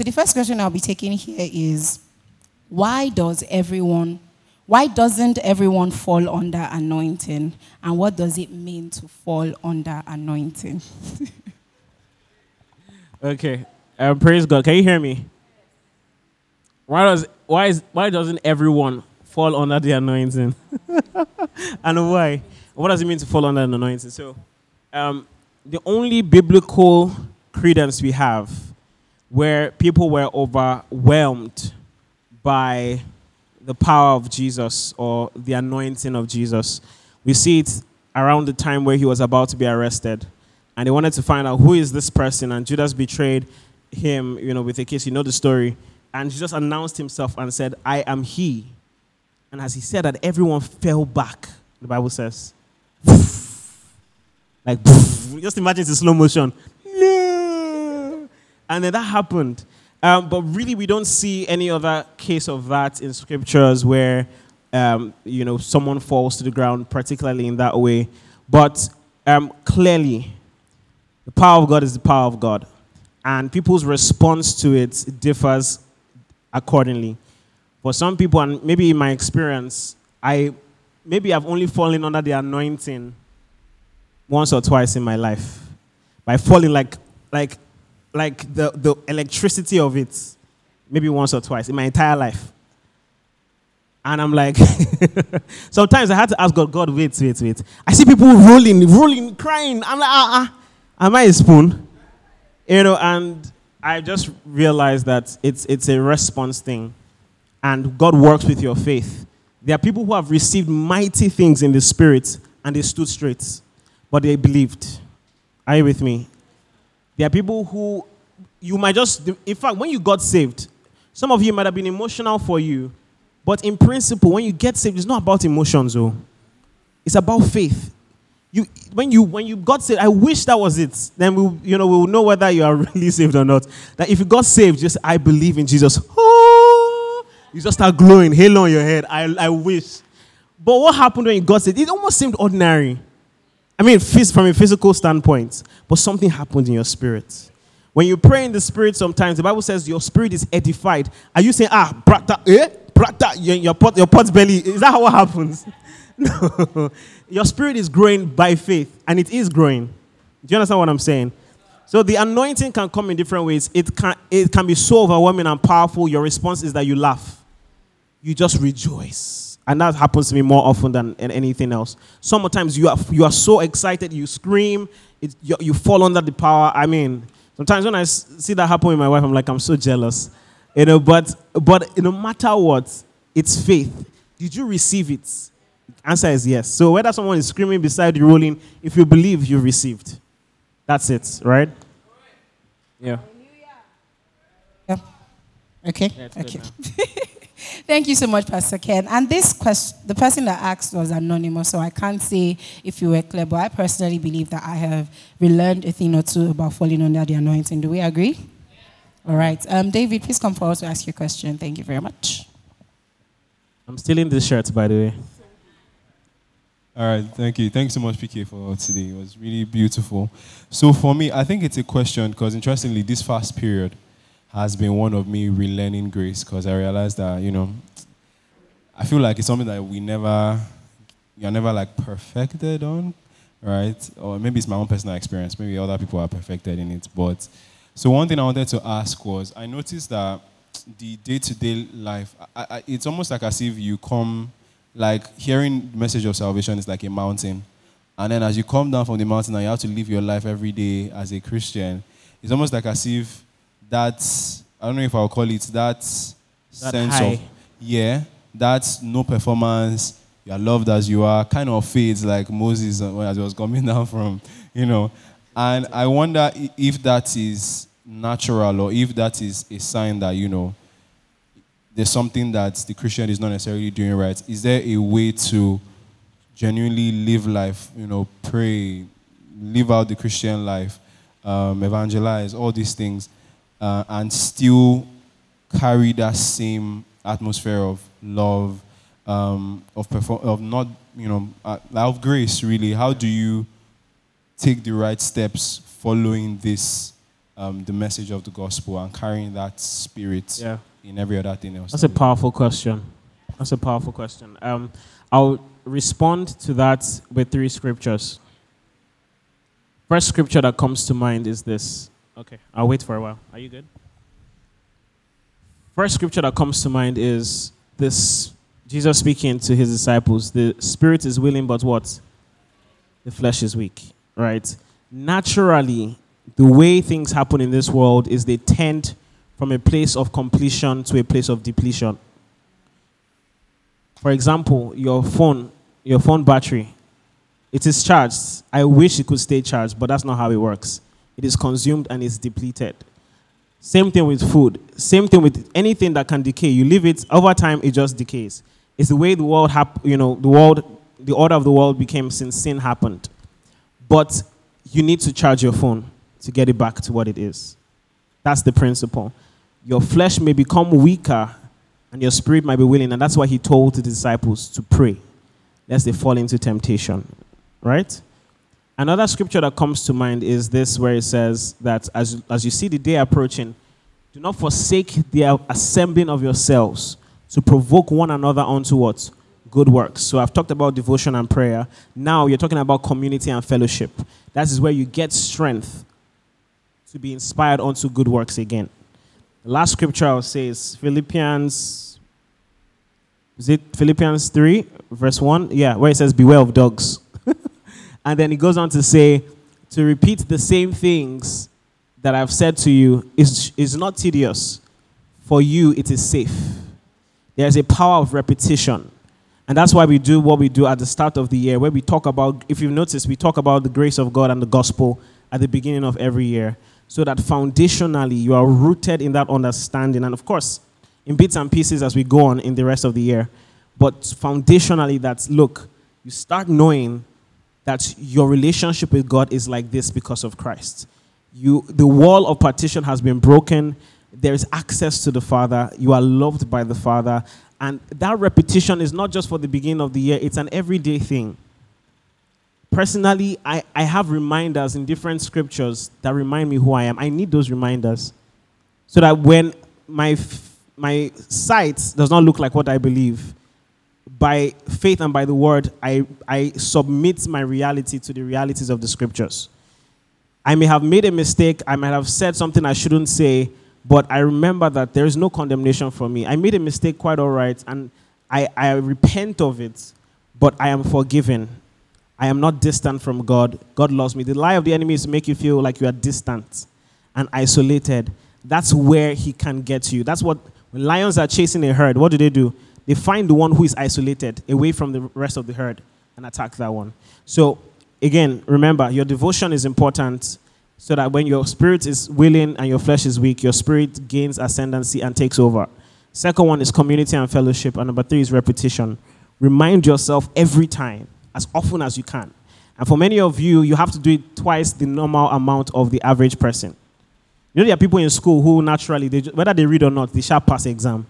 So the first question I'll be taking here is why does everyone why doesn't everyone fall under anointing and what does it mean to fall under anointing? okay. Um, praise God. Can you hear me? Why does why is why doesn't everyone fall under the anointing? and why? What does it mean to fall under an anointing? So, um, the only biblical credence we have where people were overwhelmed by the power of Jesus or the anointing of Jesus. We see it around the time where he was about to be arrested. And they wanted to find out who is this person. And Judas betrayed him, you know, with a kiss. You know the story. And Jesus announced himself and said, I am he. And as he said that, everyone fell back, the Bible says. Like, just imagine it's in slow motion. And then that happened. Um, but really, we don't see any other case of that in scriptures where, um, you know, someone falls to the ground, particularly in that way. But um, clearly, the power of God is the power of God. And people's response to it differs accordingly. For some people, and maybe in my experience, I maybe I've only fallen under the anointing once or twice in my life. By falling like like like the, the electricity of it, maybe once or twice in my entire life. And I'm like, sometimes I had to ask God, God, wait, wait, wait. I see people rolling, rolling, crying. I'm like, ah, ah, am I a spoon? You know, and I just realized that it's, it's a response thing. And God works with your faith. There are people who have received mighty things in the spirit and they stood straight, but they believed. Are you with me? There are people who you might just, in fact, when you got saved, some of you might have been emotional for you, but in principle, when you get saved, it's not about emotions, though. It's about faith. You, when you when you got saved, I wish that was it. Then we, you know, we will know whether you are really saved or not. That if you got saved, just I believe in Jesus. Oh, you just start glowing, halo on your head. I, I wish. But what happened when you got saved? It almost seemed ordinary. I mean, from a physical standpoint, but something happens in your spirit. When you pray in the spirit, sometimes the Bible says your spirit is edified. Are you saying, ah, brata, eh, brata, your, your, pot, your pot's belly? Is that how it happens? no. Your spirit is growing by faith, and it is growing. Do you understand what I'm saying? So the anointing can come in different ways. It can, it can be so overwhelming and powerful. Your response is that you laugh, you just rejoice. And that happens to me more often than anything else. Sometimes you are, you are so excited, you scream, it, you, you fall under the power. I mean, sometimes when I see that happen with my wife, I'm like, I'm so jealous. You know, but, but no matter what, it's faith. Did you receive it? Answer is yes. So whether someone is screaming beside you, rolling, if you believe, you received. That's it, right? Yeah. Yeah. Okay. Yeah, okay. Thank you so much, Pastor Ken. And this question, the person that asked was anonymous, so I can't say if you were clear, but I personally believe that I have relearned a thing or two about falling under the anointing. Do we agree? All right. Um, David, please come forward to ask your question. Thank you very much. I'm still in this shirt, by the way. All right, thank you. Thanks so much, PK, for today. It was really beautiful. So, for me, I think it's a question because, interestingly, this fast period, has been one of me relearning grace because I realized that, you know, I feel like it's something that we never, you're never like perfected on, right? Or maybe it's my own personal experience. Maybe other people are perfected in it. But so one thing I wanted to ask was I noticed that the day to day life, I, I, it's almost like as if you come, like hearing the message of salvation is like a mountain. And then as you come down from the mountain and you have to live your life every day as a Christian, it's almost like as if that I don't know if I'll call it that, that sense high. of yeah, that's no performance. You are loved as you are, kind of fades like Moses uh, as he was coming down from, you know. And I wonder if that is natural or if that is a sign that, you know, there's something that the Christian is not necessarily doing right. Is there a way to genuinely live life, you know, pray, live out the Christian life, um, evangelize, all these things? Uh, and still carry that same atmosphere of love, um, of perform- of not you know uh, of grace really. How do you take the right steps following this um, the message of the gospel and carrying that spirit Yeah. in every other thing else. That's a powerful question. That's a powerful question. Um, I'll respond to that with three scriptures. First scripture that comes to mind is this. Okay, I'll wait for a while. Are you good? First scripture that comes to mind is this Jesus speaking to his disciples. The spirit is willing, but what? The flesh is weak, right? Naturally, the way things happen in this world is they tend from a place of completion to a place of depletion. For example, your phone, your phone battery, it is charged. I wish it could stay charged, but that's not how it works. It is consumed and is depleted. Same thing with food. Same thing with anything that can decay. You leave it over time, it just decays. It's the way the world hap- you know, the world, the order of the world became since sin happened. But you need to charge your phone to get it back to what it is. That's the principle. Your flesh may become weaker and your spirit might be willing. And that's why he told the disciples to pray, lest they fall into temptation. Right? Another scripture that comes to mind is this, where it says that as, as you see the day approaching, do not forsake the assembling of yourselves to provoke one another unto what? Good works. So I've talked about devotion and prayer. Now you're talking about community and fellowship. That is where you get strength to be inspired unto good works again. The last scripture I'll say is Philippians. Is it Philippians 3, verse 1? Yeah, where it says, Beware of dogs. And then he goes on to say, To repeat the same things that I've said to you is, is not tedious. For you, it is safe. There's a power of repetition. And that's why we do what we do at the start of the year, where we talk about, if you've noticed, we talk about the grace of God and the gospel at the beginning of every year so that foundationally you are rooted in that understanding. And of course, in bits and pieces as we go on in the rest of the year. But foundationally, that's look, you start knowing that your relationship with God is like this because of Christ. You, the wall of partition has been broken. There is access to the Father. You are loved by the Father. And that repetition is not just for the beginning of the year, it's an everyday thing personally, I, I have reminders in different scriptures that remind me who I am. I need those reminders so that when my, my sight does not look like what I believe, by faith and by the word, I, I submit my reality to the realities of the scriptures. I may have made a mistake, I might have said something I shouldn't say, but I remember that there is no condemnation for me. I made a mistake quite all right, and I, I repent of it, but I am forgiven. I am not distant from God. God loves me. The lie of the enemy is to make you feel like you are distant and isolated. That's where he can get you. That's what when lions are chasing a herd, what do they do? They find the one who is isolated away from the rest of the herd and attack that one. So, again, remember, your devotion is important so that when your spirit is willing and your flesh is weak, your spirit gains ascendancy and takes over. Second one is community and fellowship. And number three is repetition. Remind yourself every time as often as you can. And for many of you, you have to do it twice the normal amount of the average person. You know, there are people in school who naturally, they, whether they read or not, they shall pass the exam.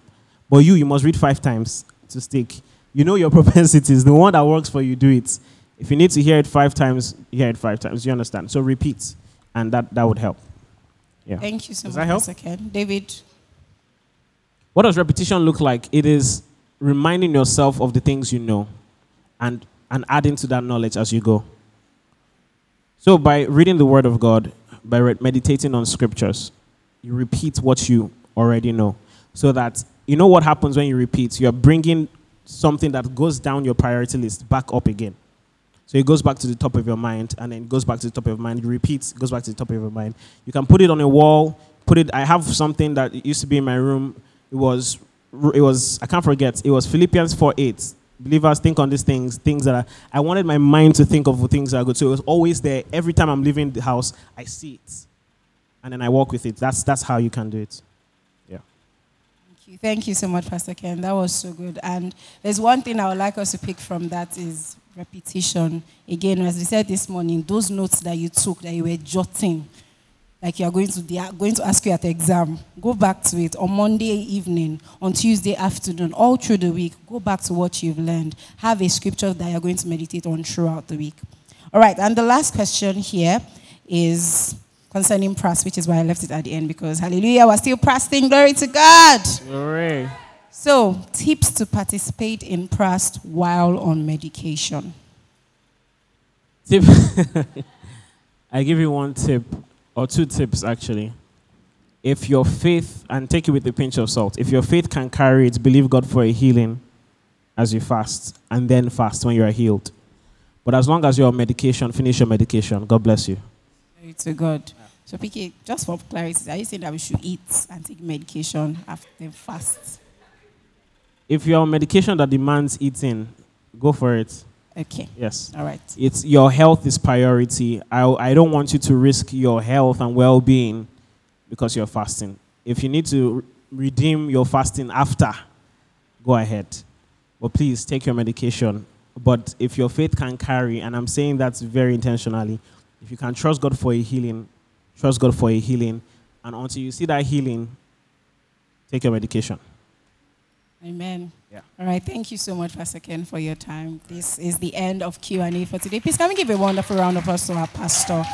But you, you must read five times to stick. You know your propensities. The one that works for you, do it. If you need to hear it five times, hear it five times. You understand? So repeat, and that, that would help. Yeah. Thank you so Does much, that help? Pastor Ken. David, What does repetition look like? It is reminding yourself of the things you know and, and adding to that knowledge as you go. So, by reading the Word of God, by re- meditating on scriptures, you repeat what you already know. So that you know what happens when you repeat? You're bringing something that goes down your priority list back up again. So it goes back to the top of your mind, and then goes back to the top of your mind. You repeat, goes back to the top of your mind. You can put it on a wall. Put it. I have something that used to be in my room. It was. It was. I can't forget. It was Philippians four eight. Believers think on these things. Things that are, I wanted my mind to think of things that are good. So it was always there. Every time I'm leaving the house, I see it, and then I walk with it. That's that's how you can do it. You. Thank you so much, Pastor Ken. That was so good. And there's one thing I would like us to pick from that is repetition. Again, as we said this morning, those notes that you took, that you were jotting, like you are going to, are going to ask you at the exam, go back to it on Monday evening, on Tuesday afternoon, all through the week. Go back to what you've learned. Have a scripture that you're going to meditate on throughout the week. All right, and the last question here is concerning prast, which is why I left it at the end because hallelujah, we're still prasting. Glory to God. Glory. So, tips to participate in prast while on medication. Tip. I give you one tip or two tips actually. If your faith, and take it with a pinch of salt, if your faith can carry it, believe God for a healing as you fast, and then fast when you are healed. But as long as you're on medication, finish your medication. God bless you. Glory to God. So, PK, just for clarity, are you saying that we should eat and take medication after fast? If you're on medication that demands eating, go for it. Okay. Yes. All right. It's your health is priority. I, I don't want you to risk your health and well-being because you're fasting. If you need to redeem your fasting after, go ahead. But please take your medication. But if your faith can carry, and I'm saying that very intentionally, if you can trust God for a healing, trust God for a healing, and until you see that healing, take your medication. Amen. Yeah. All right. Thank you so much, Pastor Ken, for your time. This is the end of Q&A for today. Please, can we give a wonderful round of applause to our pastor?